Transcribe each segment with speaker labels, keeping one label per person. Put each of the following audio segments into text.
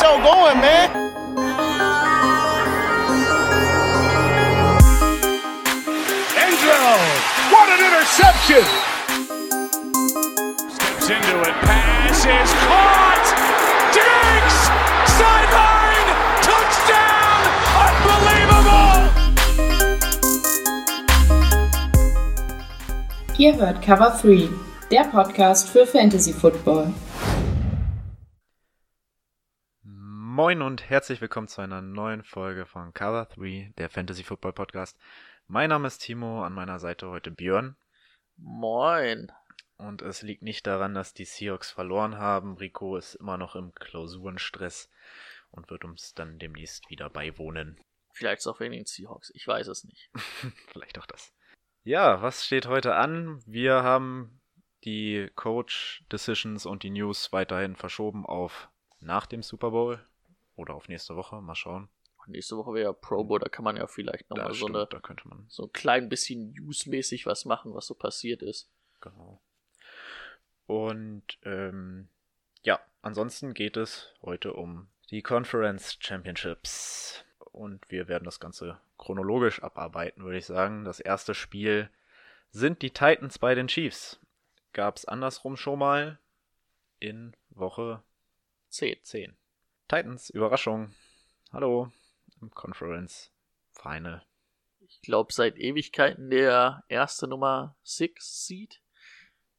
Speaker 1: show going, man.
Speaker 2: Angel, what an interception!
Speaker 3: Steps into it, pass is caught! Diggs! Sideline! Touchdown! Unbelievable!
Speaker 4: Ihr hört Cover 3, der Podcast für Fantasy Football.
Speaker 5: Moin und herzlich willkommen zu einer neuen Folge von Cover 3, der Fantasy Football Podcast. Mein Name ist Timo, an meiner Seite heute Björn.
Speaker 6: Moin.
Speaker 5: Und es liegt nicht daran, dass die Seahawks verloren haben. Rico ist immer noch im Klausurenstress und wird uns dann demnächst wieder beiwohnen.
Speaker 6: Vielleicht auch wegen den Seahawks, ich weiß es nicht.
Speaker 5: Vielleicht auch das. Ja, was steht heute an? Wir haben die Coach Decisions und die News weiterhin verschoben auf nach dem Super Bowl oder auf nächste Woche. Mal schauen.
Speaker 6: Nächste Woche wäre ja Pro Bowl, da kann man ja vielleicht nochmal so, eine,
Speaker 5: da könnte man.
Speaker 6: so ein klein bisschen newsmäßig was machen, was so passiert ist.
Speaker 5: Genau. Und ähm, ja, ansonsten geht es heute um die Conference Championships. Und wir werden das Ganze chronologisch abarbeiten, würde ich sagen. Das erste Spiel sind die Titans bei den Chiefs. Gab es andersrum schon mal in Woche
Speaker 6: 10.
Speaker 5: 10. Titans, Überraschung. Hallo im Conference Final.
Speaker 6: Ich glaube, seit Ewigkeiten der erste Nummer 6 Seed,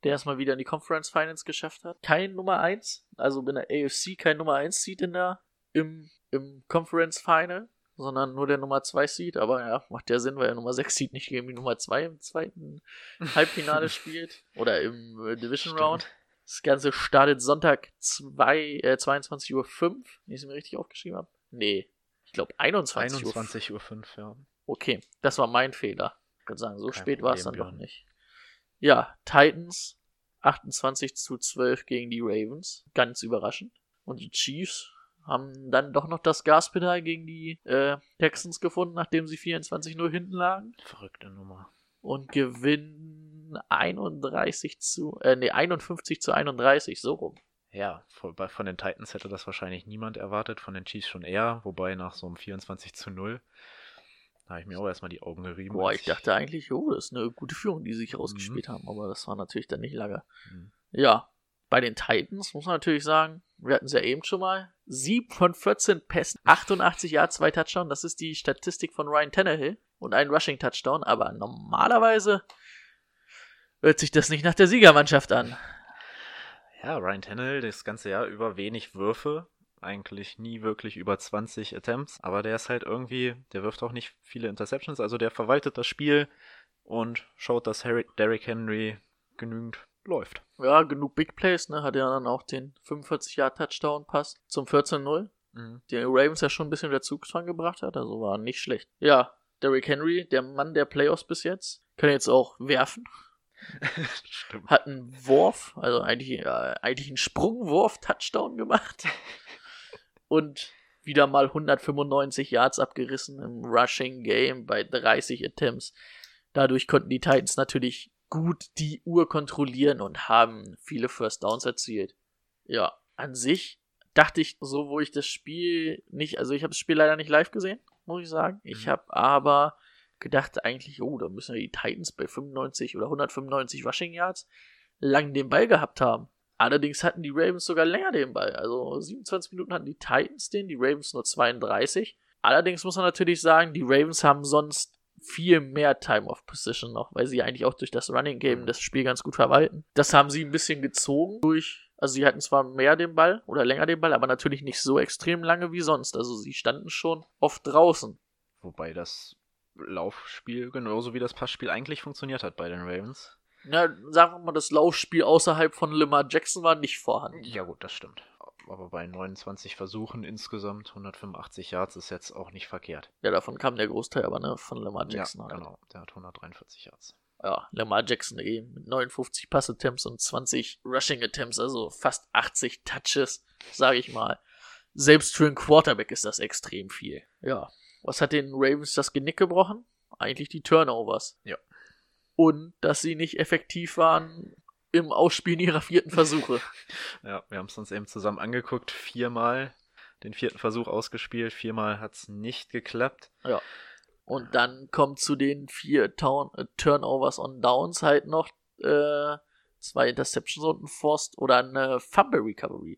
Speaker 6: der es mal wieder in die Conference Finals geschafft hat. Kein Nummer 1, also in der AFC kein Nummer 1 Seed in der, im, im Conference Final, sondern nur der Nummer 2 Seed. Aber ja, macht ja Sinn, weil der Nummer 6 Seed nicht gegen die Nummer 2 im zweiten Halbfinale spielt. Oder im äh, Division. Round. Das Ganze startet Sonntag 2, äh, 22.05 Uhr, wenn ich es mir richtig aufgeschrieben habe. Nee, ich glaube 21 Uhr.
Speaker 5: 21.05 Uhr, ja.
Speaker 6: Okay, das war mein Fehler. Ich kann sagen, so
Speaker 5: Kein
Speaker 6: spät war es dann doch nicht. Ja, Titans 28 zu 12 gegen die Ravens. Ganz überraschend. Und die Chiefs haben dann doch noch das Gaspedal gegen die äh, Texans gefunden, nachdem sie 24-0 hinten lagen.
Speaker 5: Verrückte Nummer.
Speaker 6: Und gewinnen 31 zu, äh, nee, 51 zu 31, so rum.
Speaker 5: Ja, von, den Titans hätte das wahrscheinlich niemand erwartet, von den Chiefs schon eher, wobei nach so einem 24 zu 0, da habe ich mir auch erstmal die Augen gerieben.
Speaker 6: Boah, ich dachte eigentlich, oh, das ist eine gute Führung, die sie sich rausgespielt
Speaker 5: Mhm.
Speaker 6: haben, aber das war natürlich dann nicht lange.
Speaker 5: Mhm.
Speaker 6: Ja, bei den Titans muss man natürlich sagen, wir hatten es ja eben schon mal, 7 von 14 Pässen, 88 Yards, 2 Touchdown, das ist die Statistik von Ryan Tannehill und ein Rushing Touchdown, aber normalerweise hört sich das nicht nach der Siegermannschaft an.
Speaker 5: Ja, Ryan Tannehill das ganze Jahr über wenig Würfe, eigentlich nie wirklich über 20 Attempts, aber der ist halt irgendwie, der wirft auch nicht viele Interceptions, also der verwaltet das Spiel und schaut, dass Harry, Derrick Henry genügend läuft.
Speaker 6: Ja, genug Big Plays, ne, hat ja dann auch den 45 Yard Touchdown Pass zum 14-0.
Speaker 5: Mhm.
Speaker 6: der Ravens ja schon ein bisschen der Zugzwang gebracht hat, also war nicht schlecht. Ja, Derrick Henry, der Mann der Playoffs bis jetzt, kann jetzt auch werfen,
Speaker 5: Stimmt.
Speaker 6: hat einen Wurf, also eigentlich, äh, eigentlich einen Sprungwurf-Touchdown gemacht und wieder mal 195 Yards abgerissen im Rushing Game bei 30 Attempts. Dadurch konnten die Titans natürlich gut die Uhr kontrollieren und haben viele First Downs erzielt. Ja, an sich dachte ich so, wo ich das Spiel nicht, also ich habe das Spiel leider nicht live gesehen, muss ich sagen. Ich
Speaker 5: Mhm.
Speaker 6: habe aber gedacht eigentlich, oh, da müssen ja die Titans bei 95 oder 195 Rushing Yards lang den Ball gehabt haben. Allerdings hatten die Ravens sogar länger den Ball. Also 27 Minuten hatten die Titans den, die Ravens nur 32. Allerdings muss man natürlich sagen, die Ravens haben sonst viel mehr Time of Position noch, weil sie eigentlich auch durch das Running Game
Speaker 5: Mhm.
Speaker 6: das Spiel ganz gut verwalten. Das haben sie ein bisschen gezogen durch, also sie hatten zwar mehr den Ball oder länger den Ball, aber natürlich nicht so extrem lange wie sonst. Also sie standen schon oft draußen.
Speaker 5: Wobei das Laufspiel genauso wie das Passspiel eigentlich funktioniert hat bei den Ravens.
Speaker 6: Ja, sagen wir mal, das Laufspiel außerhalb von Lamar Jackson war nicht vorhanden.
Speaker 5: Ja gut, das stimmt. Aber bei 29 Versuchen insgesamt 185 Yards ist jetzt auch nicht verkehrt.
Speaker 6: Ja, davon kam der Großteil aber, ne, von Lamar Jackson
Speaker 5: ja,
Speaker 6: halt.
Speaker 5: genau. Der hat 143 Yards.
Speaker 6: Ja, Lamar Jackson eh mit 59 Pass-Attempts und 20 Rushing-Attempts, also fast 80 Touches, sage ich mal. Selbst für einen Quarterback ist das extrem viel. Ja, was hat den Ravens das Genick gebrochen? Eigentlich die Turnovers.
Speaker 5: Ja.
Speaker 6: Und dass sie nicht effektiv waren im Ausspielen ihrer vierten Versuche.
Speaker 5: Ja, wir haben es uns eben zusammen angeguckt. Viermal den vierten Versuch ausgespielt. Viermal hat es nicht geklappt.
Speaker 6: Ja. Und dann kommt zu den vier Town äh, Turnovers on Downs halt noch äh, zwei Interceptions und ein Forced oder eine Fumble Recovery.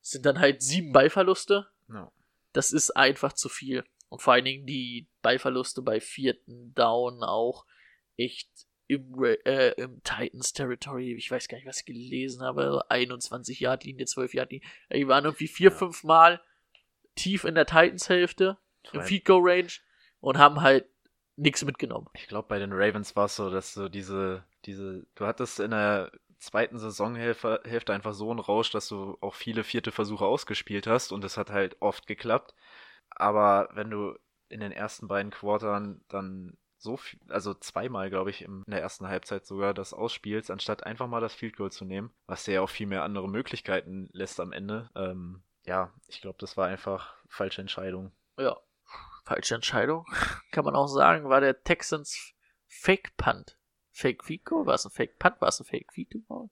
Speaker 6: Das sind dann halt sieben Ballverluste.
Speaker 5: Ja.
Speaker 6: Das ist einfach zu viel. Und vor allen Dingen die Ballverluste bei vierten Down auch echt im, äh, im Titans Territory. Ich weiß gar nicht, was ich gelesen habe. 21 Yard Linie, 12 Yard Linie. Die waren irgendwie vier,
Speaker 5: Ja.
Speaker 6: fünf Mal tief in der Titans Hälfte im Field Goal Range und haben halt nichts mitgenommen.
Speaker 5: Ich glaube, bei den Ravens war es so, dass du diese, diese, du hattest in der zweiten Saisonhälfte Hälfte einfach so einen Rausch, dass du auch viele vierte Versuche ausgespielt hast und es hat halt oft geklappt. Aber wenn du in den ersten beiden Quartern dann so viel, also zweimal, glaube ich, im- in der ersten Halbzeit sogar das ausspielst, anstatt einfach mal das Field Goal zu nehmen, was dir ja auch viel mehr andere Möglichkeiten lässt am Ende. Ähm, ja, ich glaube, das war einfach falsche Entscheidung.
Speaker 6: Ja, falsche Entscheidung. Kann man auch sagen, war der Texans Fake Punt. Fake Goal? War es ein Fake Punt? War es ein Fake Goal?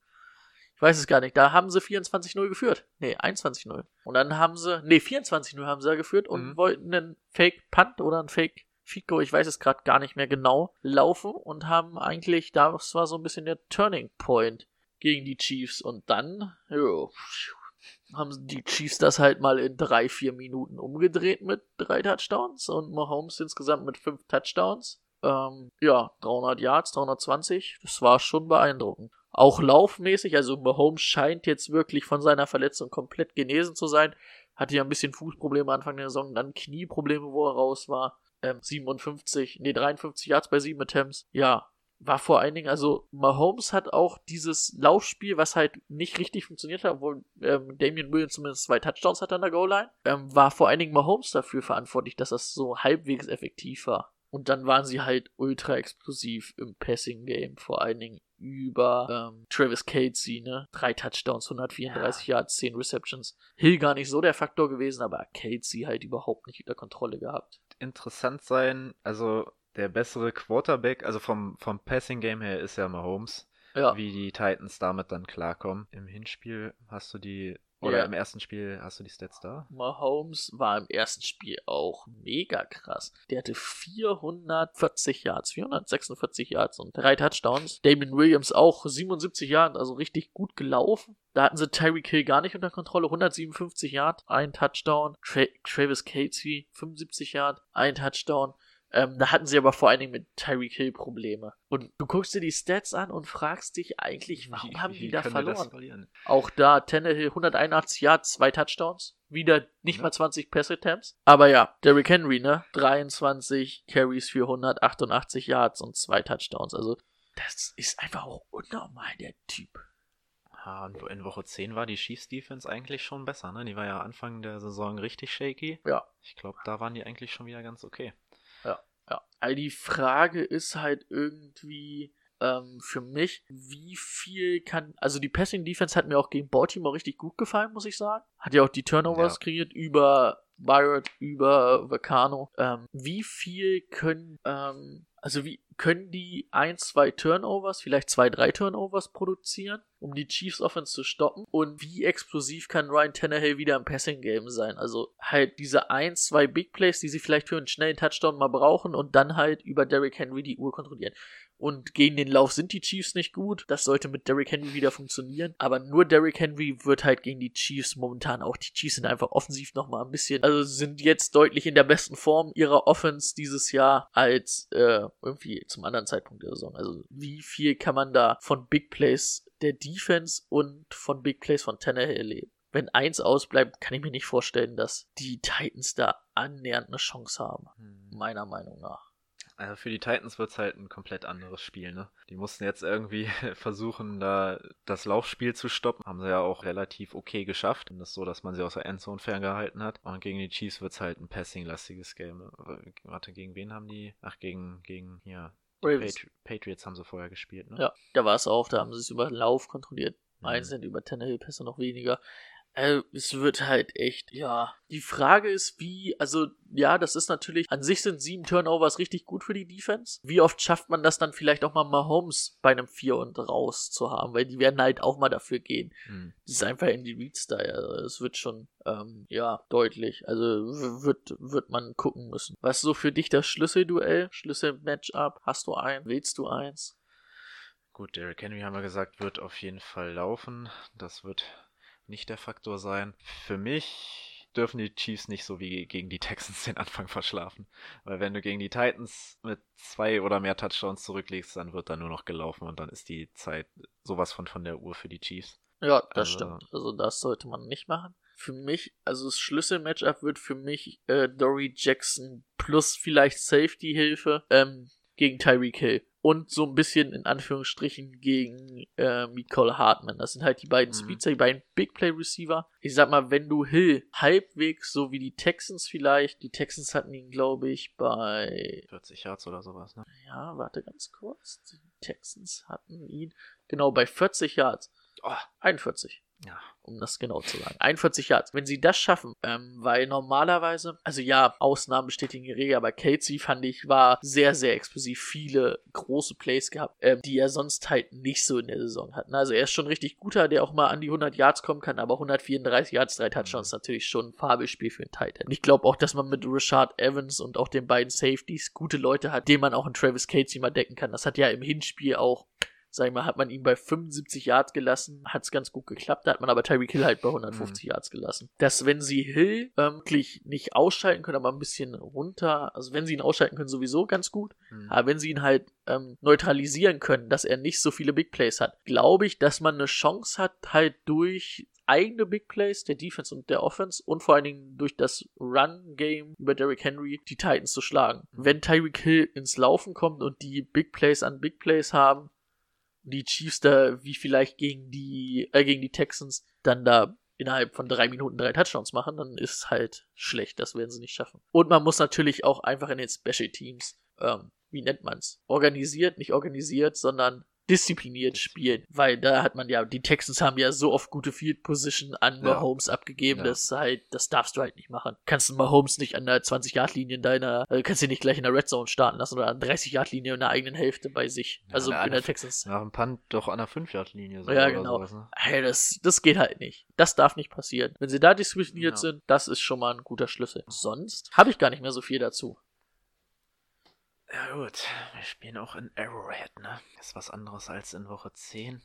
Speaker 6: Ich weiß es gar nicht. Da haben sie 24-0 geführt. Nee, 21-0. Und dann haben sie, nee, 24-0 haben sie da geführt und
Speaker 5: Mhm.
Speaker 6: wollten einen Fake Punt oder einen Fake Goal, ich weiß es gerade gar nicht mehr genau, laufen und haben eigentlich, das war so ein bisschen der Turning Point gegen die Chiefs. Und dann, jo, haben die Chiefs das halt mal in drei, vier Minuten umgedreht mit drei Touchdowns und Mahomes insgesamt mit fünf Touchdowns. Ähm, ja, 300 Yards, 320, das war schon beeindruckend. Auch laufmäßig, also Mahomes scheint jetzt wirklich von seiner Verletzung komplett genesen zu sein. Hatte ja ein bisschen Fußprobleme Anfang der Saison, dann Knieprobleme, wo er raus war. Ähm, 57, nee, 53 Yards bei sieben Attempts. Ja, war vor allen Dingen, also Mahomes hat auch dieses Laufspiel, was halt nicht richtig funktioniert hat, obwohl ähm, Damian Williams zumindest zwei Touchdowns hat an der Goal-Line, ähm, war vor allen Dingen Mahomes dafür verantwortlich, dass das so halbwegs effektiv war. Und dann waren sie halt ultra explosiv im Passing-Game, vor allen Dingen über ähm, Travis Casey, ne? Drei Touchdowns, 134 Yards, 10 Receptions. Hill gar nicht so der Faktor gewesen, aber Casey halt überhaupt nicht unter Kontrolle gehabt.
Speaker 5: interessant sein. Also der bessere Quarterback, also vom, vom Passing Game her ist ja Mahomes.
Speaker 6: Ja,
Speaker 5: Wie die Titans damit dann klarkommen. Im Hinspiel hast du die, oder
Speaker 6: Ja.
Speaker 5: im ersten Spiel hast du die Stats da?
Speaker 6: Mahomes war im ersten Spiel auch mega krass. Der hatte 440 Yards, 446 Yards und drei Touchdowns. Damon Williams auch 77 Yards, also richtig gut gelaufen. Da hatten sie Tyreek Hill gar nicht unter Kontrolle, 157 Yards, ein Touchdown. Tra Travis Casey 75 Yards, ein Touchdown. Ähm, da hatten sie aber vor allen Dingen mit Tyreek Hill Probleme. Und du guckst dir die Stats an und fragst dich eigentlich, warum
Speaker 5: Wie-
Speaker 6: haben die da verloren? Auch da Tannehill 181 Yards, zwei Touchdowns. Wieder nicht
Speaker 5: Ja.
Speaker 6: mal 20 Pass-Attempts. Aber ja, Derrick Henry, ne? 23 Carries für 188 Yards und zwei Touchdowns. Also, das ist einfach auch unnormal, der Typ.
Speaker 5: Ja, und in Woche 10 war die Chiefs Defense eigentlich schon besser, ne? Die war ja Anfang der Saison richtig shaky.
Speaker 6: Ja.
Speaker 5: Ich glaube, da waren die eigentlich schon wieder ganz okay.
Speaker 6: Also die Frage ist halt irgendwie ähm, für mich, wie viel kann. Also die Passing Defense hat mir auch gegen Baltimore richtig gut gefallen, muss ich sagen. Hat ja auch die Turnovers
Speaker 5: Ja.
Speaker 6: kreiert über Byard, über Vacano. Ähm, wie viel können. Ähm, also wie können die ein, zwei Turnovers, vielleicht zwei, drei Turnovers produzieren, um die Chiefs Offense zu stoppen? Und wie explosiv kann Ryan Tannehill wieder im Passing Game sein? Also halt diese ein, zwei Big Plays, die sie vielleicht für einen schnellen Touchdown mal brauchen und dann halt über Derrick Henry die Uhr kontrollieren. Und gegen den Lauf sind die Chiefs nicht gut. Das sollte mit Derrick Henry wieder funktionieren. Aber nur Derrick Henry wird halt gegen die Chiefs momentan auch. Die Chiefs sind einfach offensiv nochmal ein bisschen, also sind jetzt deutlich in der besten Form ihrer Offense dieses Jahr als äh, irgendwie zum anderen Zeitpunkt der Saison. Also wie viel kann man da von Big Plays der Defense und von Big Plays von Tannehill erleben? Wenn eins ausbleibt, kann ich mir nicht vorstellen, dass die Titans da annähernd eine Chance haben. Meiner Meinung nach.
Speaker 5: Also für die Titans wird's halt ein komplett anderes Spiel, ne? Die mussten jetzt irgendwie versuchen, da das Laufspiel zu stoppen. Haben sie ja auch relativ okay geschafft. Und das ist so, dass man sie aus der Endzone ferngehalten hat. Und gegen die Chiefs wird's halt ein Passing-lastiges Game. ne? Warte, gegen wen haben die? Ach, gegen, gegen, ja. Patri Patriots haben sie vorher gespielt, ne?
Speaker 6: Ja, da war es auch, da haben sie es über Lauf kontrolliert.
Speaker 5: Mhm.
Speaker 6: Einzeln über Tannehill-Pässe noch weniger. Äh, es wird halt echt, ja. Die Frage ist, wie, also, ja, das ist natürlich, an sich sind sieben Turnovers richtig gut für die Defense. Wie oft schafft man das dann vielleicht auch mal Mahomes bei einem 4 und raus zu haben? Weil die werden halt auch mal dafür gehen.
Speaker 5: Hm.
Speaker 6: Das ist einfach in die Read-Style. Also, es wird schon, ähm, ja, deutlich. Also, wird, wird man gucken müssen. Was ist so für dich das Schlüsselduell? Schlüssel-Matchup? Hast du ein? Willst du eins?
Speaker 5: Gut, Derrick Henry haben wir gesagt, wird auf jeden Fall laufen. Das wird nicht der Faktor sein. Für mich dürfen die Chiefs nicht so wie gegen die Texans den Anfang verschlafen. Weil wenn du gegen die Titans mit zwei oder mehr Touchdowns zurücklegst, dann wird da nur noch gelaufen und dann ist die Zeit sowas von von der Uhr für die Chiefs.
Speaker 6: Ja, das
Speaker 5: Also-
Speaker 6: stimmt. Also das sollte man nicht machen. Für mich, also das Schlüsselmatchup wird für mich äh, Dory Jackson plus vielleicht Safety-Hilfe ähm, gegen Tyreek Hill. Und so ein bisschen in Anführungsstrichen gegen äh, Nicole Hartman. Das sind halt die beiden
Speaker 5: Mhm.
Speaker 6: Speedster, die beiden Big Play Receiver. Ich sag mal, wenn du Hill halbwegs, so wie die Texans vielleicht, die Texans hatten ihn, glaube ich, bei
Speaker 5: 40 Yards oder sowas, ne?
Speaker 6: ja, warte ganz kurz. Die Texans hatten ihn genau bei 40 Yards.
Speaker 5: Oh,
Speaker 6: 41
Speaker 5: ja.
Speaker 6: um das genau zu sagen. 41 Yards. Wenn sie das schaffen, ähm, weil normalerweise, also ja, Ausnahmen bestätigen die Regel, aber Casey fand ich, war sehr, sehr explosiv. Viele große Plays gehabt, ähm, die er sonst halt nicht so in der Saison hat. Also er ist schon richtig guter, der auch mal an die 100 Yards kommen kann, aber 134 Yards, drei Touchdowns, natürlich schon ein Fabelspiel für ein Tight End. Ich glaube auch, dass man mit Rashad Evans und auch den beiden Safeties gute Leute hat, denen man auch in Travis Casey mal decken kann. Das hat ja im Hinspiel auch sag ich mal, hat man ihn bei 75 Yards gelassen, hat es ganz gut geklappt, da hat man aber Tyreek Hill halt bei 150 Yards gelassen. Dass wenn sie Hill ähm, wirklich nicht ausschalten können, aber ein bisschen runter, also wenn sie ihn ausschalten können, sowieso ganz gut,
Speaker 5: Hm.
Speaker 6: aber wenn sie ihn halt ähm, neutralisieren können, dass er nicht so viele Big Plays hat, glaube ich, dass man eine Chance hat, halt durch eigene Big Plays der Defense und der Offense und vor allen Dingen durch das Run-Game über Derrick Henry die Titans zu schlagen. Wenn Tyreek Hill ins Laufen kommt und die Big Plays an Big Plays haben, die Chiefs da wie vielleicht gegen die äh, gegen die Texans dann da innerhalb von drei Minuten drei Touchdowns machen, dann ist halt schlecht. Das werden sie nicht schaffen. Und man muss natürlich auch einfach in den Special Teams, ähm, wie nennt man's, organisiert, nicht organisiert, sondern diszipliniert spielen, weil da hat man ja, die Texans haben ja so oft gute Field Position an
Speaker 5: Ja.
Speaker 6: Mahomes abgegeben,
Speaker 5: Ja.
Speaker 6: das ist halt, das darfst du halt nicht machen. Kannst du Mahomes nicht an der 20-Yard-Linie in deiner, äh, kannst du nicht gleich in der Red Zone starten lassen oder an 30-Yard-Linie in der eigenen Hälfte bei sich.
Speaker 5: Ja,
Speaker 6: also in
Speaker 5: der-
Speaker 6: Texans.
Speaker 5: Nach dem Punt doch an der 5-Yard-Linie.
Speaker 6: Ja, genau.
Speaker 5: ne?
Speaker 6: Hey, das, das geht halt nicht. Das darf nicht passieren. Wenn sie da diszipliniert
Speaker 5: Ja.
Speaker 6: sind, das ist schon mal ein guter Schlüssel. Sonst habe ich gar nicht mehr so viel dazu.
Speaker 5: Ja gut, wir spielen auch in Arrowhead, ne? Ist was anderes als in Woche 10.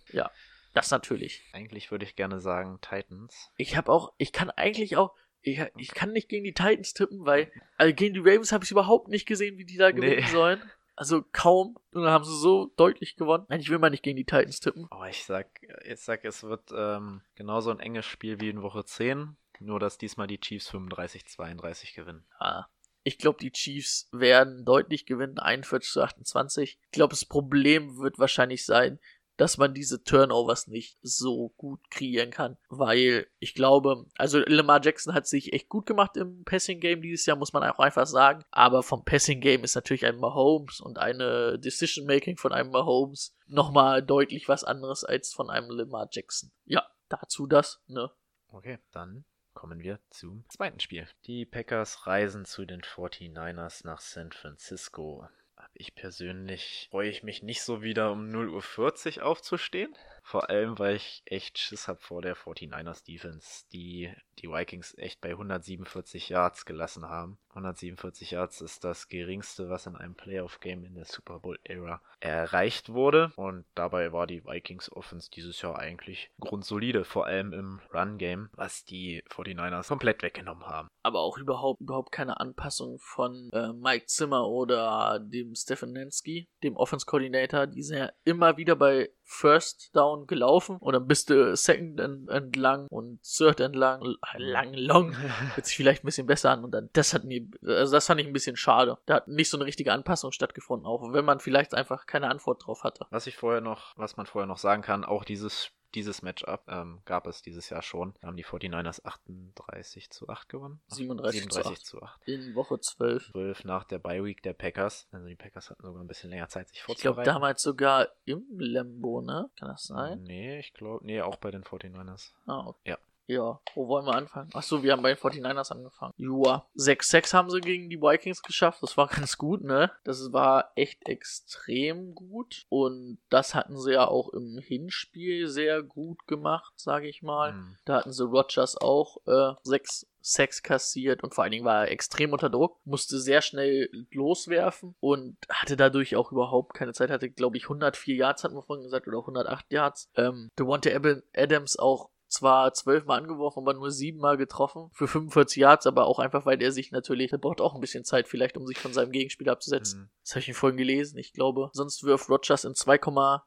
Speaker 6: Das natürlich.
Speaker 5: Eigentlich würde ich gerne sagen Titans.
Speaker 6: Ich habe auch, ich kann eigentlich auch, ich, ich kann nicht gegen die Titans tippen, weil also gegen die Ravens habe ich überhaupt nicht gesehen, wie die da gewinnen
Speaker 5: Nee.
Speaker 6: sollen. Also kaum. Und dann haben sie so deutlich gewonnen. Nein, ich will mal nicht gegen die Titans tippen.
Speaker 5: Aber ich sag, ich sag, es wird ähm, genauso ein enges Spiel wie in Woche 10, nur dass diesmal die Chiefs 35-32 gewinnen.
Speaker 6: Ah. Ich glaube, die Chiefs werden deutlich gewinnen, 41 zu 28. Ich glaube, das Problem wird wahrscheinlich sein, dass man diese Turnovers nicht so gut kreieren kann, weil ich glaube, also Lamar Jackson hat sich echt gut gemacht im Passing Game dieses Jahr, muss man auch einfach sagen, aber vom Passing Game ist natürlich ein Mahomes und eine Decision Making von einem Mahomes nochmal deutlich was anderes als von einem Lamar Jackson. Ja, dazu das, ne?
Speaker 5: Okay, dann kommen wir zum zweiten Spiel. Die Packers reisen zu den 49ers nach San Francisco. Ich persönlich freue ich mich nicht so wieder um 0.40 Uhr aufzustehen. Vor allem, weil ich echt Schiss habe vor der 49ers Defense, die die Vikings echt bei 147 Yards gelassen haben. 147 Yards ist das geringste, was in einem Playoff-Game in der Super Bowl-Ära erreicht wurde. Und dabei war die Vikings Offense dieses Jahr eigentlich grundsolide, vor allem im Run-Game, was die 49ers komplett weggenommen haben.
Speaker 6: aber auch überhaupt überhaupt keine Anpassung von äh, Mike Zimmer oder dem Stefanensky, dem Offense Coordinator. Die sind ja immer wieder bei First Down gelaufen und dann bist du Second en- entlang und Third entlang, lang, long. Hört sich vielleicht ein bisschen besser an und dann, das hat mir, also das fand ich ein bisschen schade. Da hat nicht so eine richtige Anpassung stattgefunden, auch wenn man vielleicht einfach keine Antwort drauf hatte.
Speaker 5: Was ich vorher noch, was man vorher noch sagen kann, auch dieses dieses Matchup ähm, gab es dieses Jahr schon. Da haben die 49ers 38 zu 8 gewonnen.
Speaker 6: 37 zu 8.
Speaker 5: zu 8.
Speaker 6: In Woche 12.
Speaker 5: 12 nach der Bye Week der Packers. Also die Packers hatten sogar ein bisschen länger Zeit, sich
Speaker 6: Ich glaube
Speaker 5: vorzubereiten.
Speaker 6: damals sogar im Lambo, ne? Kann das sein?
Speaker 5: Nee, ich glaube, nee, auch bei den 49ers.
Speaker 6: Ah, okay.
Speaker 5: Ja.
Speaker 6: Ja, wo wollen wir anfangen? Achso, wir haben bei den 49ers angefangen. Joa. 6-6 haben sie gegen die Vikings geschafft. Das war ganz gut, ne? Das war echt extrem gut. Und das hatten sie ja auch im Hinspiel sehr gut gemacht, sage ich mal.
Speaker 5: Mhm.
Speaker 6: Da hatten sie Rogers auch äh, 6 Sex kassiert und vor allen Dingen war er extrem unter Druck, musste sehr schnell loswerfen und hatte dadurch auch überhaupt keine Zeit, hatte glaube ich 104 Yards, hatten wir vorhin gesagt, oder 108 Yards. Ähm, Devonta Adams auch zwar zwölfmal angeworfen, aber nur siebenmal getroffen für 45 Yards, aber auch einfach, weil er sich natürlich, der braucht auch ein bisschen Zeit vielleicht, um sich von seinem Gegenspieler abzusetzen.
Speaker 5: Mhm.
Speaker 6: Das habe ich in vorhin gelesen, ich glaube. Sonst wirft Rogers in 2,6,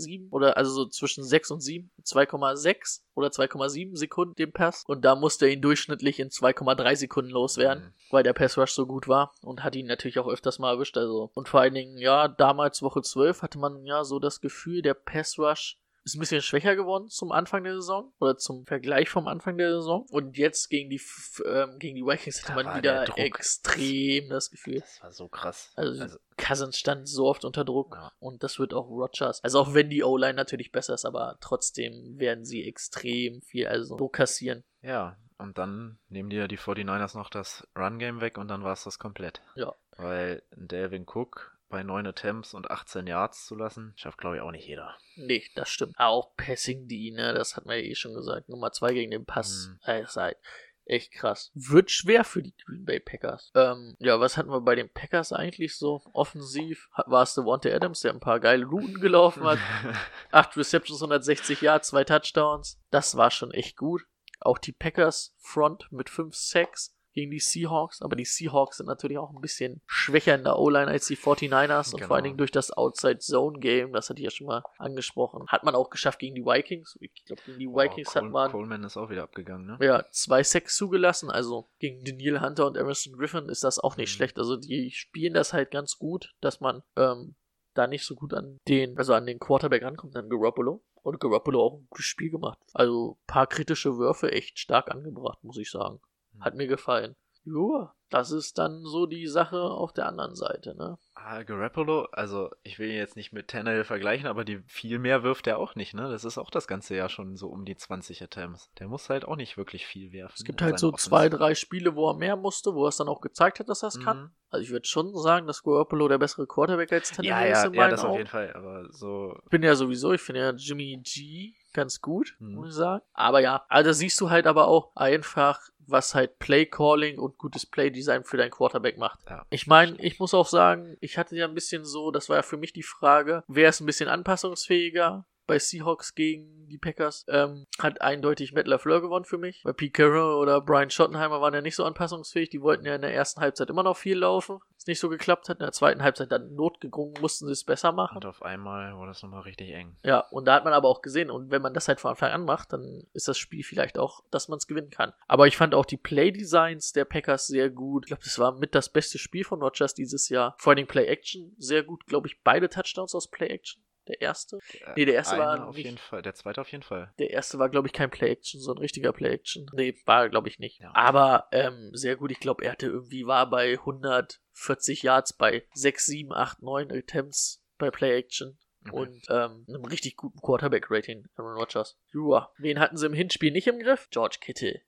Speaker 6: 7 oder also so zwischen 6 und 7, 2,6 oder 2,7 Sekunden den Pass und da musste er ihn durchschnittlich in 2,3 Sekunden loswerden,
Speaker 5: Mhm.
Speaker 6: weil der Pass Rush so gut war und hat ihn natürlich auch öfters mal erwischt, also und vor allen Dingen, ja, damals Woche 12 hatte man ja so das Gefühl, der Pass Rush ist ein bisschen schwächer geworden zum Anfang der Saison oder zum Vergleich vom Anfang der Saison. Und jetzt gegen die, ähm, gegen die Vikings hatte man wieder extrem das Gefühl.
Speaker 5: Das war so krass.
Speaker 6: Also,
Speaker 5: Also,
Speaker 6: Cousins stand so oft unter Druck
Speaker 5: Ja.
Speaker 6: und das wird auch Rogers. Also auch wenn die O-Line natürlich besser ist, aber trotzdem werden sie extrem viel also Druck kassieren.
Speaker 5: ja, und dann nehmen die ja die 49ers noch das Run-Game weg und dann war es das komplett.
Speaker 6: Ja.
Speaker 5: Weil Delvin Cook bei 9 Attempts und 18 Yards zu lassen, schafft glaube ich auch nicht jeder.
Speaker 6: Nee, das stimmt. Auch Passing D, ne, das hat man ja eh schon gesagt. Nummer zwei gegen den Pass.
Speaker 5: Mhm.
Speaker 6: Halt echt krass. Wird schwer für die Green Bay Packers. Ähm, ja, was hatten wir bei den Packers eigentlich so? Offensiv war es Devonta Adams, der ein paar geile Routen gelaufen hat. Acht Receptions, 160 Yards, zwei Touchdowns. Das war schon echt gut. Auch die Packers Front mit 5 Sacks gegen die Seahawks. Aber die Seahawks sind natürlich auch ein bisschen schwächer in der O-Line als die 49ers. Und
Speaker 5: Genau.
Speaker 6: vor allen Dingen durch das Outside-Zone-Game, das hatte ich ja schon mal angesprochen, hat man auch geschafft gegen die Vikings. Ich glaube, gegen die Vikings
Speaker 5: oh,
Speaker 6: hat
Speaker 5: Col
Speaker 6: man
Speaker 5: Coleman ist auch wieder abgegangen, ne?
Speaker 6: ja, zwei Sacks zugelassen. Also gegen Daniel Hunter und Emerson Griffin ist das auch nicht
Speaker 5: Mhm.
Speaker 6: schlecht. Also die spielen das halt ganz gut, dass man ähm, da nicht so gut an den, also an den Quarterback rankommt, an Garoppolo. Und Garoppolo auch ein gutes Spiel gemacht. Also paar kritische Würfe echt stark angebracht, muss ich sagen. Hat mir gefallen. Ja, das ist dann so die Sache auf der anderen Seite, ne?
Speaker 5: Ah, Garoppolo, also ich will ihn jetzt nicht mit Tannehill vergleichen, aber die viel mehr wirft er auch nicht, ne? Das ist auch das ganze Jahr schon so um die 20 Attempts. Der muss halt auch nicht wirklich viel werfen.
Speaker 6: Es gibt halt so
Speaker 5: seiner
Speaker 6: zwei, drei Spiele, wo er mehr musste, wo er es dann auch gezeigt hat, dass er es kann.
Speaker 5: Mhm.
Speaker 6: Also ich würde schon sagen, dass Garoppolo der bessere Quarterback als Tannehill
Speaker 5: Ja,
Speaker 6: ist
Speaker 5: ja,
Speaker 6: in
Speaker 5: ja, das auf jeden Fall, aber so
Speaker 6: Ich bin ja sowieso, ich finde ja Jimmy G ganz gut,
Speaker 5: Mhm.
Speaker 6: muss ich sagen. Aber ja, also siehst du halt aber auch einfach, was halt Play Calling und gutes Play Design für deinen Quarterback macht.
Speaker 5: Ja.
Speaker 6: Ich meine, ich muss auch sagen, ich hatte ja ein bisschen so, das war ja für mich die Frage, wer ist ein bisschen anpassungsfähiger? Bei Seahawks gegen die Packers ähm, hat eindeutig Matt LaFleur gewonnen für mich. Bei Pete Carroll oder Brian Schottenheimer waren ja nicht so anpassungsfähig. Die wollten ja in der ersten Halbzeit immer noch viel laufen. Es nicht so geklappt hat. In der zweiten Halbzeit dann notgedrungen, mussten sie es besser machen.
Speaker 5: und auf einmal wurde es nochmal richtig eng.
Speaker 6: Ja, und da hat man aber auch gesehen, und wenn man das halt von Anfang an macht, dann ist das Spiel vielleicht auch, dass man es gewinnen kann. Aber ich fand auch die Play-Designs der Packers sehr gut. Ich glaube, das war mit das beste Spiel von Rodgers dieses Jahr. Vor Dingen Play-Action sehr gut. Glaube ich, beide Touchdowns aus Play-Action. Der erste. Nee, der erste war
Speaker 5: auf
Speaker 6: nicht-
Speaker 5: jeden Fall, der zweite auf jeden Fall.
Speaker 6: Der erste war, glaube ich, kein Play-Action, so ein richtiger Play-Action. Nee, war, glaube ich, nicht.
Speaker 5: Ja.
Speaker 6: Aber ähm, sehr gut. Ich glaube, er hatte irgendwie, war bei 140 Yards bei 6, 7, 8, 9 Attempts bei Play-Action
Speaker 5: Okay.
Speaker 6: und ähm, einem richtig guten Quarterback-Rating, Aaron Rodgers. Joa. Wen hatten sie im Hinspiel nicht im Griff? George Kittle.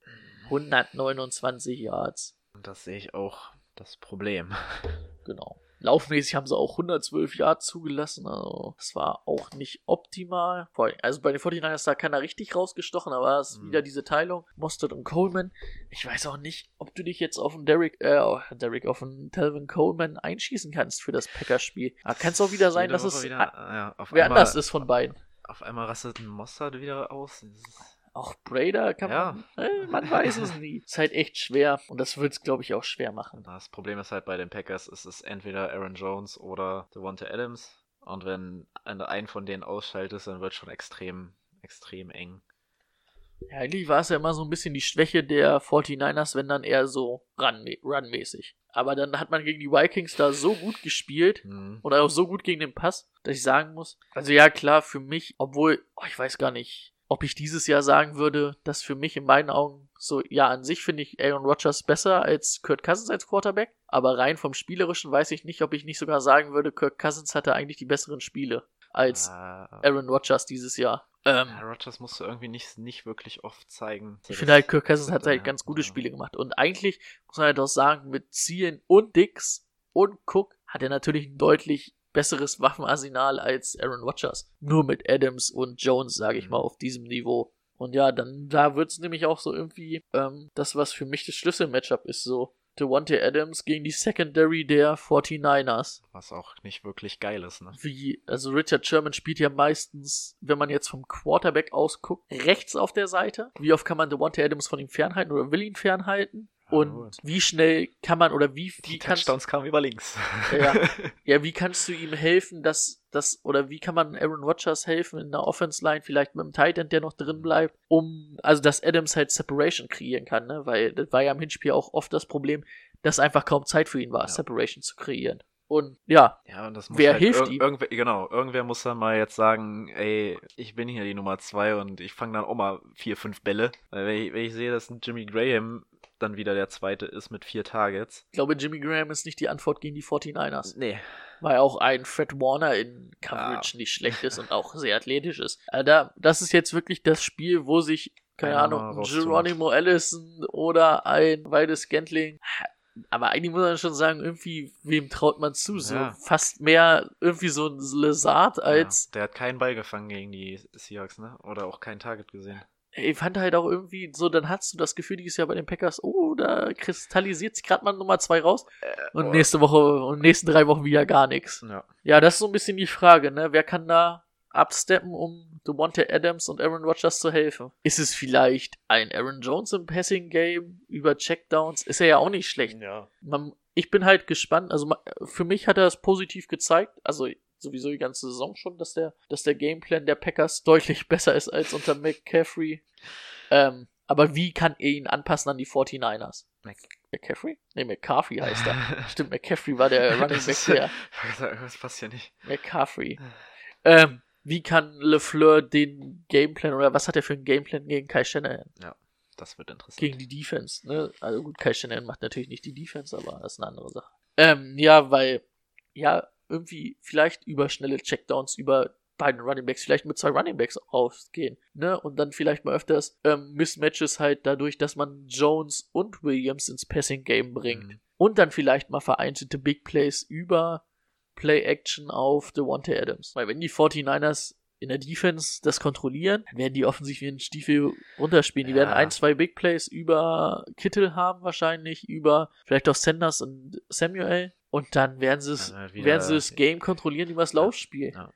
Speaker 6: 129 Yards.
Speaker 5: Und das sehe ich auch das Problem.
Speaker 6: Genau. Laufmäßig haben sie auch 112 Yards zugelassen. Also, das war auch nicht optimal. Also bei den 49ers da keiner richtig rausgestochen, aber es ist
Speaker 5: Mhm.
Speaker 6: wieder diese Teilung. Mostert und Coleman. Ich weiß auch nicht, ob du dich jetzt auf einen Derrick, äh, Derrick, auf einen Telvin Coleman einschießen kannst für das Packers-Spiel. Aber kann es auch wieder sein, dass es
Speaker 5: wieder, ja,
Speaker 6: wer
Speaker 5: einmal,
Speaker 6: anders ist von beiden.
Speaker 5: Auf einmal rastet ein Mossad wieder aus. Das ist-
Speaker 6: Auch Brader kann
Speaker 5: Ja.
Speaker 6: man, äh, man weiß es nie. Ist halt echt schwer und das wird es, glaube ich, auch schwer machen.
Speaker 5: Das Problem ist halt bei den Packers, es ist entweder Aaron Jones oder Devonta Adams. Und wenn einen von denen ausschaltest, dann wird schon extrem, extrem eng.
Speaker 6: Ja, eigentlich war es ja immer so ein bisschen die Schwäche der 49ers, wenn dann eher so run- runmäßig. Aber dann hat man gegen die Vikings da so gut gespielt
Speaker 5: Hm.
Speaker 6: und auch so gut gegen den Pass, dass ich sagen muss, also ja klar, für mich, obwohl, oh, ich weiß gar nicht, ob ich dieses Jahr sagen würde, dass für mich in meinen Augen so, ja, an sich finde ich Aaron Rodgers besser als Kurt Cousins als Quarterback, aber rein vom Spielerischen weiß ich nicht, ob ich nicht sogar sagen würde, Kurt Cousins hatte eigentlich die besseren Spiele als
Speaker 5: Ah,
Speaker 6: Aaron Rodgers dieses Jahr. Ähm,
Speaker 5: Ja, Rogers musst du irgendwie nicht, nicht wirklich oft zeigen.
Speaker 6: ich finde halt, Kirk Cousins hat halt
Speaker 5: ja,
Speaker 6: ganz gute. Spiele gemacht. Und eigentlich muss man halt auch sagen, mit Zielen und Dix und Cook hat er natürlich ein deutlich besseres Waffenarsenal als Aaron Rodgers. Nur mit Adams und Jones, sage ich
Speaker 5: Mhm.
Speaker 6: mal, auf diesem Niveau. Und ja, dann da wird's nämlich auch so irgendwie ähm, das, was für mich das Schlüsselmatchup ist, so Devontae Adams gegen die Secondary der 49ers.
Speaker 5: Was auch nicht wirklich geil ist, ne?
Speaker 6: Wie, also Richard Sherman spielt ja meistens, wenn man jetzt vom Quarterback aus guckt, rechts auf der Seite. Wie oft kann man Devontae Adams von ihm fernhalten oder will ihn fernhalten? Und wie schnell kann man oder wie,
Speaker 5: Die
Speaker 6: wie kannst
Speaker 5: Touchdowns kamen über links.
Speaker 6: Ja. ja, wie kannst du ihm helfen, dass das oder wie kann man Aaron Rodgers helfen in der Offense Line, vielleicht mit einem Tight End, der noch drin bleibt, um also dass Adams halt Separation kreieren kann, ne? Weil das war ja im Hinspiel auch oft das Problem, dass einfach kaum Zeit für ihn war,
Speaker 5: Ja.
Speaker 6: Separation zu kreieren. Und ja,
Speaker 5: Ja, und das muss
Speaker 6: Wer
Speaker 5: halt
Speaker 6: hilft
Speaker 5: irg
Speaker 6: ihm?
Speaker 5: Irgendwer, genau, irgendwer muss dann mal jetzt sagen, ey, ich bin hier die Nummer zwei und ich fange dann auch mal vier, fünf Bälle. Weil wenn ich, wenn ich sehe, dass ein Jimmy Graham dann wieder der zweite ist mit vier Targets.
Speaker 6: ich glaube, Jimmy Graham ist nicht die Antwort gegen die 49ers.
Speaker 5: Nee.
Speaker 6: Weil auch ein Fred Warner in Coverage nicht schlecht ist und auch sehr athletisch ist. Also da, das ist jetzt wirklich das Spiel, wo sich, keine Ahnung, ein. Geronimo Allison oder ein Weides Scantling. Aber eigentlich muss man schon sagen, irgendwie, wem traut man zu? So
Speaker 5: Ja.
Speaker 6: fast mehr irgendwie so ein Lazard als.
Speaker 5: ja, der hat keinen Ball gefangen gegen die Seahawks, ne? Oder auch kein Target gesehen.
Speaker 6: Ich fand halt auch irgendwie so, dann hast du das Gefühl dieses Jahr bei den Packers, oh, da kristallisiert sich gerade mal Nummer zwei raus. Und
Speaker 5: oh.
Speaker 6: nächste Woche und nächsten drei Wochen wieder gar nichts.
Speaker 5: Ja.
Speaker 6: Ja, das ist so ein bisschen die Frage, ne? Wer kann da absteppen, um Devontae Adams und Aaron Rodgers zu helfen? Ist es vielleicht ein Aaron Jones im Passing Game über Checkdowns? Ist er ja auch nicht schlecht.
Speaker 5: Ja.
Speaker 6: Man, ich bin halt gespannt. Also für mich hat er es positiv gezeigt. Also sowieso die ganze Saison schon, dass der, dass der Gameplan der Packers deutlich besser ist als unter McCaffrey. Ähm, aber wie kann er ihn anpassen an die 49ers?
Speaker 5: Mac-
Speaker 6: McCaffrey? Nee, McCaffrey heißt er. Stimmt, McCaffrey war der Running Back der.
Speaker 5: Das passt ja nicht.
Speaker 6: McCaffrey. Ähm, wie kann LeFleur den Gameplan oder was hat er für einen Gameplan gegen Kai Shanahan?
Speaker 5: Das wird interessant.
Speaker 6: Gegen die Defense, ne? Also gut, Kai Shanahan macht natürlich nicht die Defense, aber das ist eine andere Sache. Ähm, ja, weil, ja, irgendwie vielleicht über schnelle Checkdowns über beiden Runningbacks, vielleicht mit zwei Runningbacks rausgehen, ne? Und dann vielleicht mal öfters ähm, Mismatches halt dadurch, dass man Jones und Williams ins Passing Game bringt.
Speaker 5: Mhm.
Speaker 6: Und dann vielleicht mal vereinzelte Big Plays über Play-Action auf Devontae Adams. Weil wenn die 49ers in der Defense das kontrollieren, dann werden die offensiv wie einen Stiefel runterspielen. Die
Speaker 5: Ja.
Speaker 6: werden ein, zwei Big Plays über Kittel haben wahrscheinlich, über vielleicht auch Sanders und Samuel. Und dann werden sie es,
Speaker 5: wieder-
Speaker 6: werden sie das Game kontrollieren über das Laufspiel.
Speaker 5: Ja.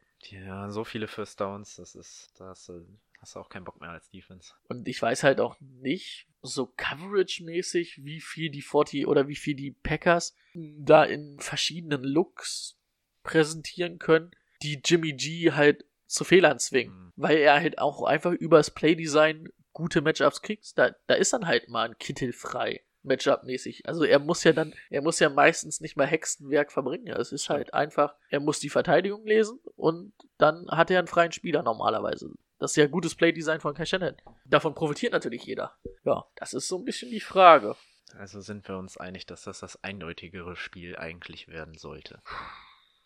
Speaker 5: Haben so viele First Downs, das ist, da hast du, hast du auch keinen Bock mehr als Defense.
Speaker 6: Und ich weiß halt auch nicht, so Coverage-mäßig, wie viel die 40 oder wie viel die Packers da in verschiedenen Looks präsentieren können, die Jimmy G halt zu Fehlern zwingen.
Speaker 5: Mhm.
Speaker 6: Weil er halt auch einfach übers Playdesign gute Matchups kriegt. Da, da ist dann halt mal ein Kittel frei. Matchup-mäßig. Also er muss ja dann, er muss ja meistens nicht mal Hexenwerk verbringen. Es ist halt einfach, er muss die Verteidigung lesen und dann hat er einen freien Spieler normalerweise. Das ist ja gutes Playdesign von Kai Shanahan. Davon profitiert natürlich jeder. Ja, das ist so ein bisschen die Frage.
Speaker 5: Also sind wir uns einig, dass das das eindeutigere Spiel eigentlich werden sollte.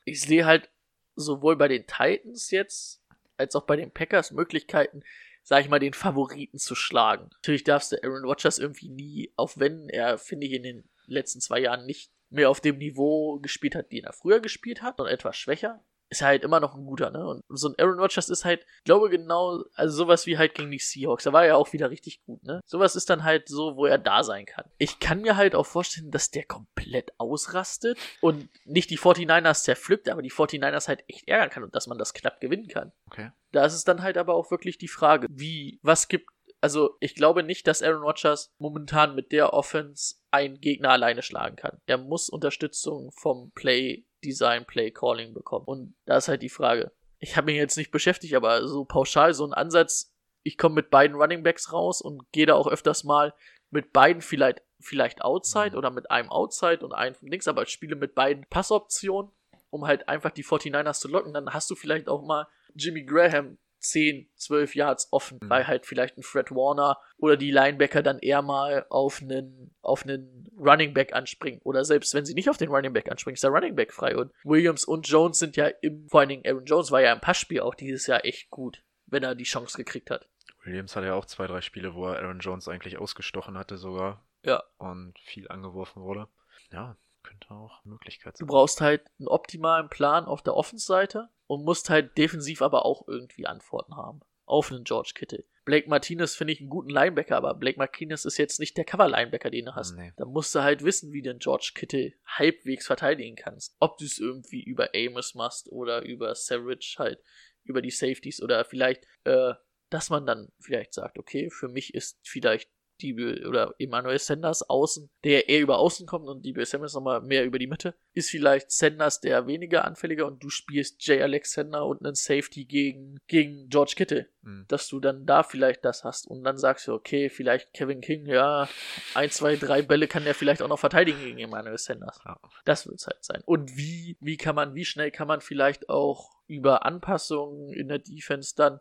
Speaker 6: Ich sehe halt sowohl bei den Titans jetzt, als auch bei den Packers Möglichkeiten, sag ich mal, den Favoriten zu schlagen. Natürlich darfst du Aaron Rodgers irgendwie nie, auch wenn er, finde ich, in den letzten zwei Jahren nicht mehr auf dem Niveau gespielt hat, den er früher gespielt hat, und etwas schwächer, ist er halt immer noch ein guter, ne? Und so ein Aaron Rodgers ist halt, ich glaube genau, also sowas wie halt gegen die Seahawks, da war er ja auch wieder richtig gut, ne? Sowas ist dann halt so, wo er da sein kann. Ich kann mir halt auch vorstellen, dass der komplett ausrastet und nicht die 49ers zerpflückt, aber die 49ers halt echt ärgern kann und dass man das knapp gewinnen kann.
Speaker 5: Okay.
Speaker 6: Da ist es dann halt aber auch wirklich die Frage, wie, was gibt, also ich glaube nicht, dass Aaron Rodgers momentan mit der Offense einen Gegner alleine schlagen kann. Er muss Unterstützung vom Play Design, Play Calling bekommen. Und da ist halt die Frage. Ich habe mich jetzt nicht beschäftigt, aber so pauschal so ein Ansatz, ich komme mit beiden Running Backs raus und gehe da auch öfters mal mit beiden vielleicht, vielleicht Outside
Speaker 5: Mhm.
Speaker 6: oder mit einem Outside und einem links, aber ich spiele mit beiden Passoptionen, um halt einfach die 49ers zu locken. Dann hast du vielleicht auch mal Jimmy Graham 10, 12 Yards offen,
Speaker 5: Mhm.
Speaker 6: weil halt vielleicht ein Fred Warner oder die Linebacker dann eher mal auf einen, auf einen Running Back anspringen. Oder selbst wenn sie nicht auf den Running Back anspringen, ist der Running Back frei. Und Williams und Jones sind ja im, vor allen Dingen Aaron Jones war ja im Passspiel auch dieses Jahr echt gut. wenn er die Chance gekriegt hat.
Speaker 5: Williams hatte ja auch zwei, drei Spiele, wo er Aaron Jones eigentlich ausgestochen hatte sogar.
Speaker 6: Ja.
Speaker 5: Und viel angeworfen wurde. Ja, könnte auch eine Möglichkeit
Speaker 6: Du
Speaker 5: sein.
Speaker 6: brauchst halt einen optimalen Plan auf der Offenseite und musst halt defensiv aber auch irgendwie Antworten haben. Auf einen George Kittle. Blake Martinez finde ich einen guten Linebacker, aber Blake Martinez ist jetzt nicht der Cover-Linebacker, den du hast.
Speaker 5: Nee.
Speaker 6: Da musst du halt wissen, wie du den George Kittle halbwegs verteidigen kannst. Ob du es irgendwie über Amos machst oder über Savage halt, über die Safeties oder vielleicht, äh, dass man dann vielleicht sagt, okay, für mich ist vielleicht Debo oder Emmanuel Sanders außen, der eher über außen kommt und Debo Sanders nochmal mehr über die Mitte, ist vielleicht Sanders der weniger anfälliger und du spielst Jay Alexander und einen Safety gegen, gegen George Kittle
Speaker 5: Mhm.
Speaker 6: dass du dann da vielleicht das hast und dann sagst du, okay, vielleicht Kevin King, ja, ein, zwei, drei Bälle kann der vielleicht auch noch verteidigen gegen Emmanuel Sanders.
Speaker 5: Ja.
Speaker 6: Das wird's halt sein. Und wie, wie kann man, wie schnell kann man vielleicht auch über Anpassungen in der Defense dann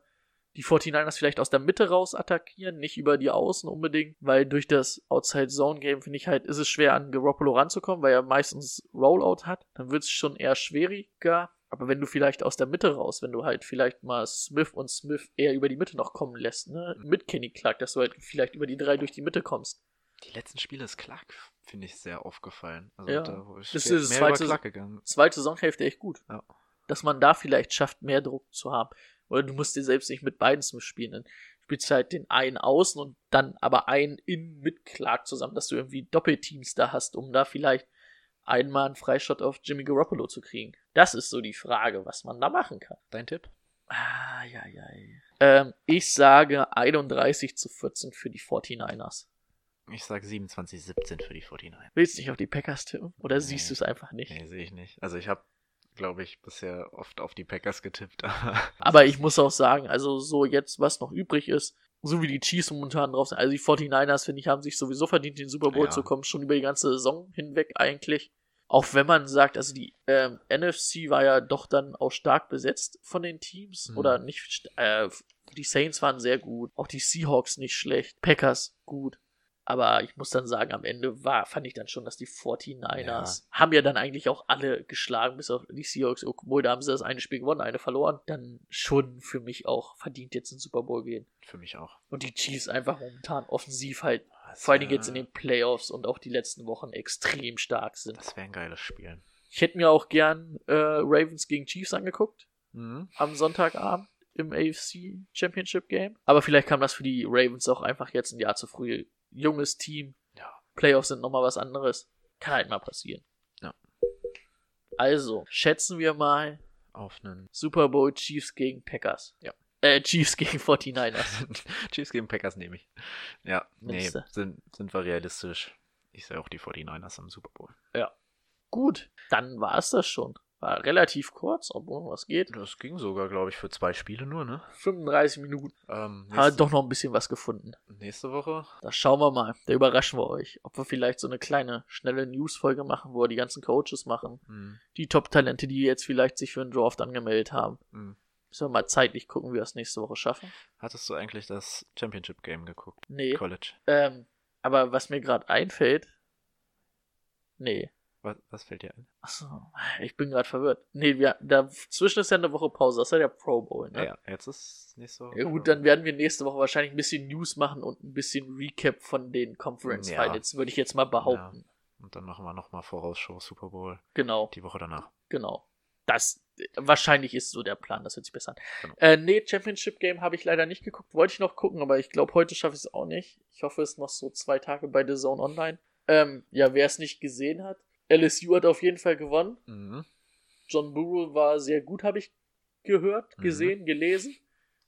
Speaker 6: die 49ers vielleicht aus der Mitte raus attackieren, nicht über die Außen unbedingt, weil durch das Outside-Zone-Game, finde ich halt, ist es schwer an Garoppolo ranzukommen, weil er meistens Rollout hat. Dann wird's schon eher schwieriger. Aber wenn du vielleicht aus der Mitte raus, wenn du halt vielleicht mal Smith und Smith eher über die Mitte noch kommen lässt, ne, mit Kenny Clark, dass du halt vielleicht über die drei durch die Mitte kommst.
Speaker 5: Die letzten Spiele ist Clark, finde ich, sehr aufgefallen. Also
Speaker 6: Ja.
Speaker 5: da ist
Speaker 6: Das
Speaker 5: mehr
Speaker 6: ist das
Speaker 5: über
Speaker 6: zweite-
Speaker 5: Clark gegangen.
Speaker 6: Zweite Saisonhälfte echt gut.
Speaker 5: Ja.
Speaker 6: Dass man da vielleicht schafft, mehr Druck zu haben. Oder du musst dir selbst nicht mit beiden Smith spielen. Dann spielst du halt den einen außen und dann aber einen in mit Clark zusammen, dass du irgendwie Doppelteams da hast, um da vielleicht einmal einen Freischott auf Jimmy Garoppolo zu kriegen. Das ist so die Frage, was man da machen kann.
Speaker 5: Dein Tipp?
Speaker 6: Ah, ja, ja. Ähm, ich sage 31 zu 14 für die 49ers.
Speaker 5: Ich sag 27, 17 für die 49.
Speaker 6: Willst du nicht auf die Packers tippen? Oder
Speaker 5: Nee.
Speaker 6: siehst du es einfach nicht?
Speaker 5: Nee, sehe ich nicht. Also ich habe, glaube ich, bisher oft auf die Packers getippt.
Speaker 6: Aber ich muss auch sagen, also so jetzt, was noch übrig ist, so wie die Chiefs momentan drauf sind, also die 49ers, finde ich, haben sich sowieso verdient, in den Super Bowl
Speaker 5: Ja.
Speaker 6: zu kommen, schon über die ganze Saison hinweg eigentlich. Auch wenn man sagt, also die ähm, NFC war ja doch dann auch stark besetzt von den Teams.
Speaker 5: Mhm.
Speaker 6: Oder nicht, äh, die Saints waren sehr gut, auch die Seahawks nicht schlecht, Packers gut. Aber ich muss dann sagen, am Ende war, fand ich dann schon, dass die 49ers haben ja dann eigentlich auch alle geschlagen, bis auf die Seahawks, obwohl da haben sie das eine Spiel gewonnen, eine verloren. Dann schon für mich auch verdient jetzt in Super Bowl gehen.
Speaker 5: Für mich auch.
Speaker 6: Und die Chiefs einfach momentan offensiv halt,
Speaker 5: Das
Speaker 6: vor allen Dingen
Speaker 5: wär-
Speaker 6: jetzt in den Playoffs und auch die letzten Wochen extrem stark sind.
Speaker 5: Das wäre ein geiles Spiel.
Speaker 6: Ich hätte mir auch gern äh, Ravens gegen Chiefs angeguckt
Speaker 5: Mhm.
Speaker 6: am Sonntagabend im AFC Championship Game. Aber vielleicht kam das für die Ravens auch einfach jetzt ein Jahr zu früh. Junges Team,
Speaker 5: Ja.
Speaker 6: Playoffs sind nochmal was anderes. Kann halt mal passieren.
Speaker 5: Ja.
Speaker 6: Also, schätzen wir mal
Speaker 5: Auf einen
Speaker 6: Super Bowl Chiefs gegen Packers.
Speaker 5: Ja.
Speaker 6: Äh, Chiefs gegen 49ers.
Speaker 5: Chiefs gegen Packers nehme ich. Ja, nee, sind, sind wir realistisch. Ich sehe auch die 49ers am Super Bowl.
Speaker 6: Gut, dann war es das schon. War relativ kurz, obwohl was geht.
Speaker 5: Das ging sogar, glaube ich, für zwei Spiele nur, ne?
Speaker 6: 35 Minuten.
Speaker 5: Ähm,
Speaker 6: Hat doch noch ein bisschen was gefunden.
Speaker 5: nächste Woche.
Speaker 6: Da schauen wir mal. Da überraschen wir euch. Ob wir vielleicht so eine kleine, schnelle News-Folge machen, wo wir die ganzen Coaches machen.
Speaker 5: Mhm.
Speaker 6: Die Top-Talente, die jetzt vielleicht sich für einen Draft angemeldet haben.
Speaker 5: Mhm.
Speaker 6: Müssen wir mal zeitlich gucken, wie wir es nächste Woche schaffen.
Speaker 5: Hattest du eigentlich das Championship Game geguckt?
Speaker 6: Nee.
Speaker 5: College.
Speaker 6: Ähm, aber was mir gerade einfällt. Nee.
Speaker 5: Was, was fällt dir ein?
Speaker 6: Achso, ich bin gerade verwirrt. Nee, wir, dazwischen ist ja eine Woche Pause. Das ist ja der Pro Bowl, ne?
Speaker 5: Ja, jetzt ist nächste Woche.
Speaker 6: Ja gut, dann werden wir nächste Woche wahrscheinlich ein bisschen News machen und ein bisschen Recap von den Conference
Speaker 5: Ja.
Speaker 6: Finals, würde ich jetzt mal behaupten.
Speaker 5: Und dann machen wir nochmal Vorausschau Super Bowl
Speaker 6: Genau,
Speaker 5: die Woche danach.
Speaker 6: genau. Das wahrscheinlich ist so der Plan, das hört sich besser an.
Speaker 5: Genau.
Speaker 6: Äh, nee, Championship Game habe ich leider nicht geguckt. Wollte ich noch gucken, aber ich glaube, heute schaffe ich es auch nicht. Ich hoffe, es ist noch so zwei Tage bei The Zone online. Ähm, ja, wer es nicht gesehen hat, LSU hat auf jeden Fall gewonnen.
Speaker 5: Mhm.
Speaker 6: John Burrow war sehr gut, habe ich gehört,
Speaker 5: Mhm.
Speaker 6: gesehen, gelesen.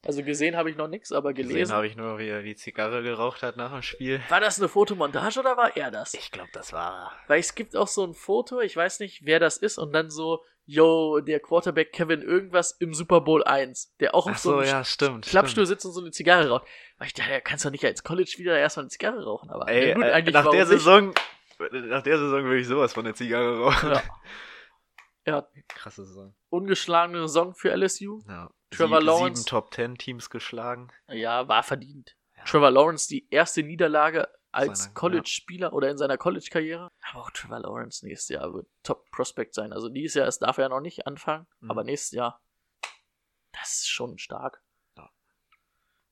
Speaker 6: Also gesehen habe ich noch nichts, aber
Speaker 5: Gesehen
Speaker 6: gelesen.
Speaker 5: habe ich nur, wie er die Zigarre geraucht hat nach dem Spiel.
Speaker 6: War das eine Fotomontage oder war er das?
Speaker 5: Ich glaube, das war.
Speaker 6: Weil es gibt auch so ein Foto, ich weiß nicht, wer das ist, und dann so, yo, der Quarterback Kevin irgendwas im Super Bowl 1, der auch auf so
Speaker 5: so,
Speaker 6: einem
Speaker 5: ja, stimmt.
Speaker 6: Klappstuhl
Speaker 5: stimmt.
Speaker 6: sitzt und so eine Zigarre raucht. Weil ich dachte, kannst doch nicht als College wieder erstmal eine Zigarre rauchen, aber
Speaker 5: Ey,
Speaker 6: gut,
Speaker 5: äh,
Speaker 6: eigentlich
Speaker 5: nach der? Saison, nach der Saison würde ich sowas von der Zigarre rauchen.
Speaker 6: Ja. Ja,
Speaker 5: Krasse Saison.
Speaker 6: ungeschlagene Saison für LSU.
Speaker 5: Ja.
Speaker 6: Trevor
Speaker 5: Sieb-
Speaker 6: Lawrence.
Speaker 5: Sieben Top Ten Teams geschlagen.
Speaker 6: Ja, war verdient.
Speaker 5: Ja.
Speaker 6: Trevor Lawrence die erste Niederlage als College-Spieler oder in seiner College-Karriere. Aber auch Trevor Lawrence nächstes Jahr wird Top-Prospect sein. Also dieses Jahr, es darf er ja noch nicht anfangen,
Speaker 5: Mhm.
Speaker 6: aber nächstes Jahr, das ist schon stark.
Speaker 5: Ja.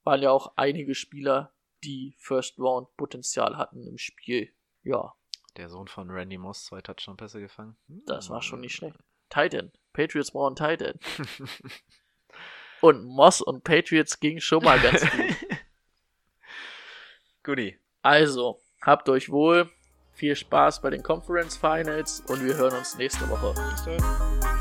Speaker 6: waren ja auch einige Spieler, die First Round Potenzial hatten im Spiel. Ja,
Speaker 5: Der Sohn von Randy Moss, zwei Touchdown-Pässe gefangen. Hm.
Speaker 6: das war schon nicht schlecht. Titan. Patriots brauchen Titan. Und Moss und Patriots ging schon mal ganz gut.
Speaker 5: Guti.
Speaker 6: Also, habt euch wohl. Viel Spaß bei den Conference Finals und wir hören uns nächste Woche.
Speaker 5: Bis dann.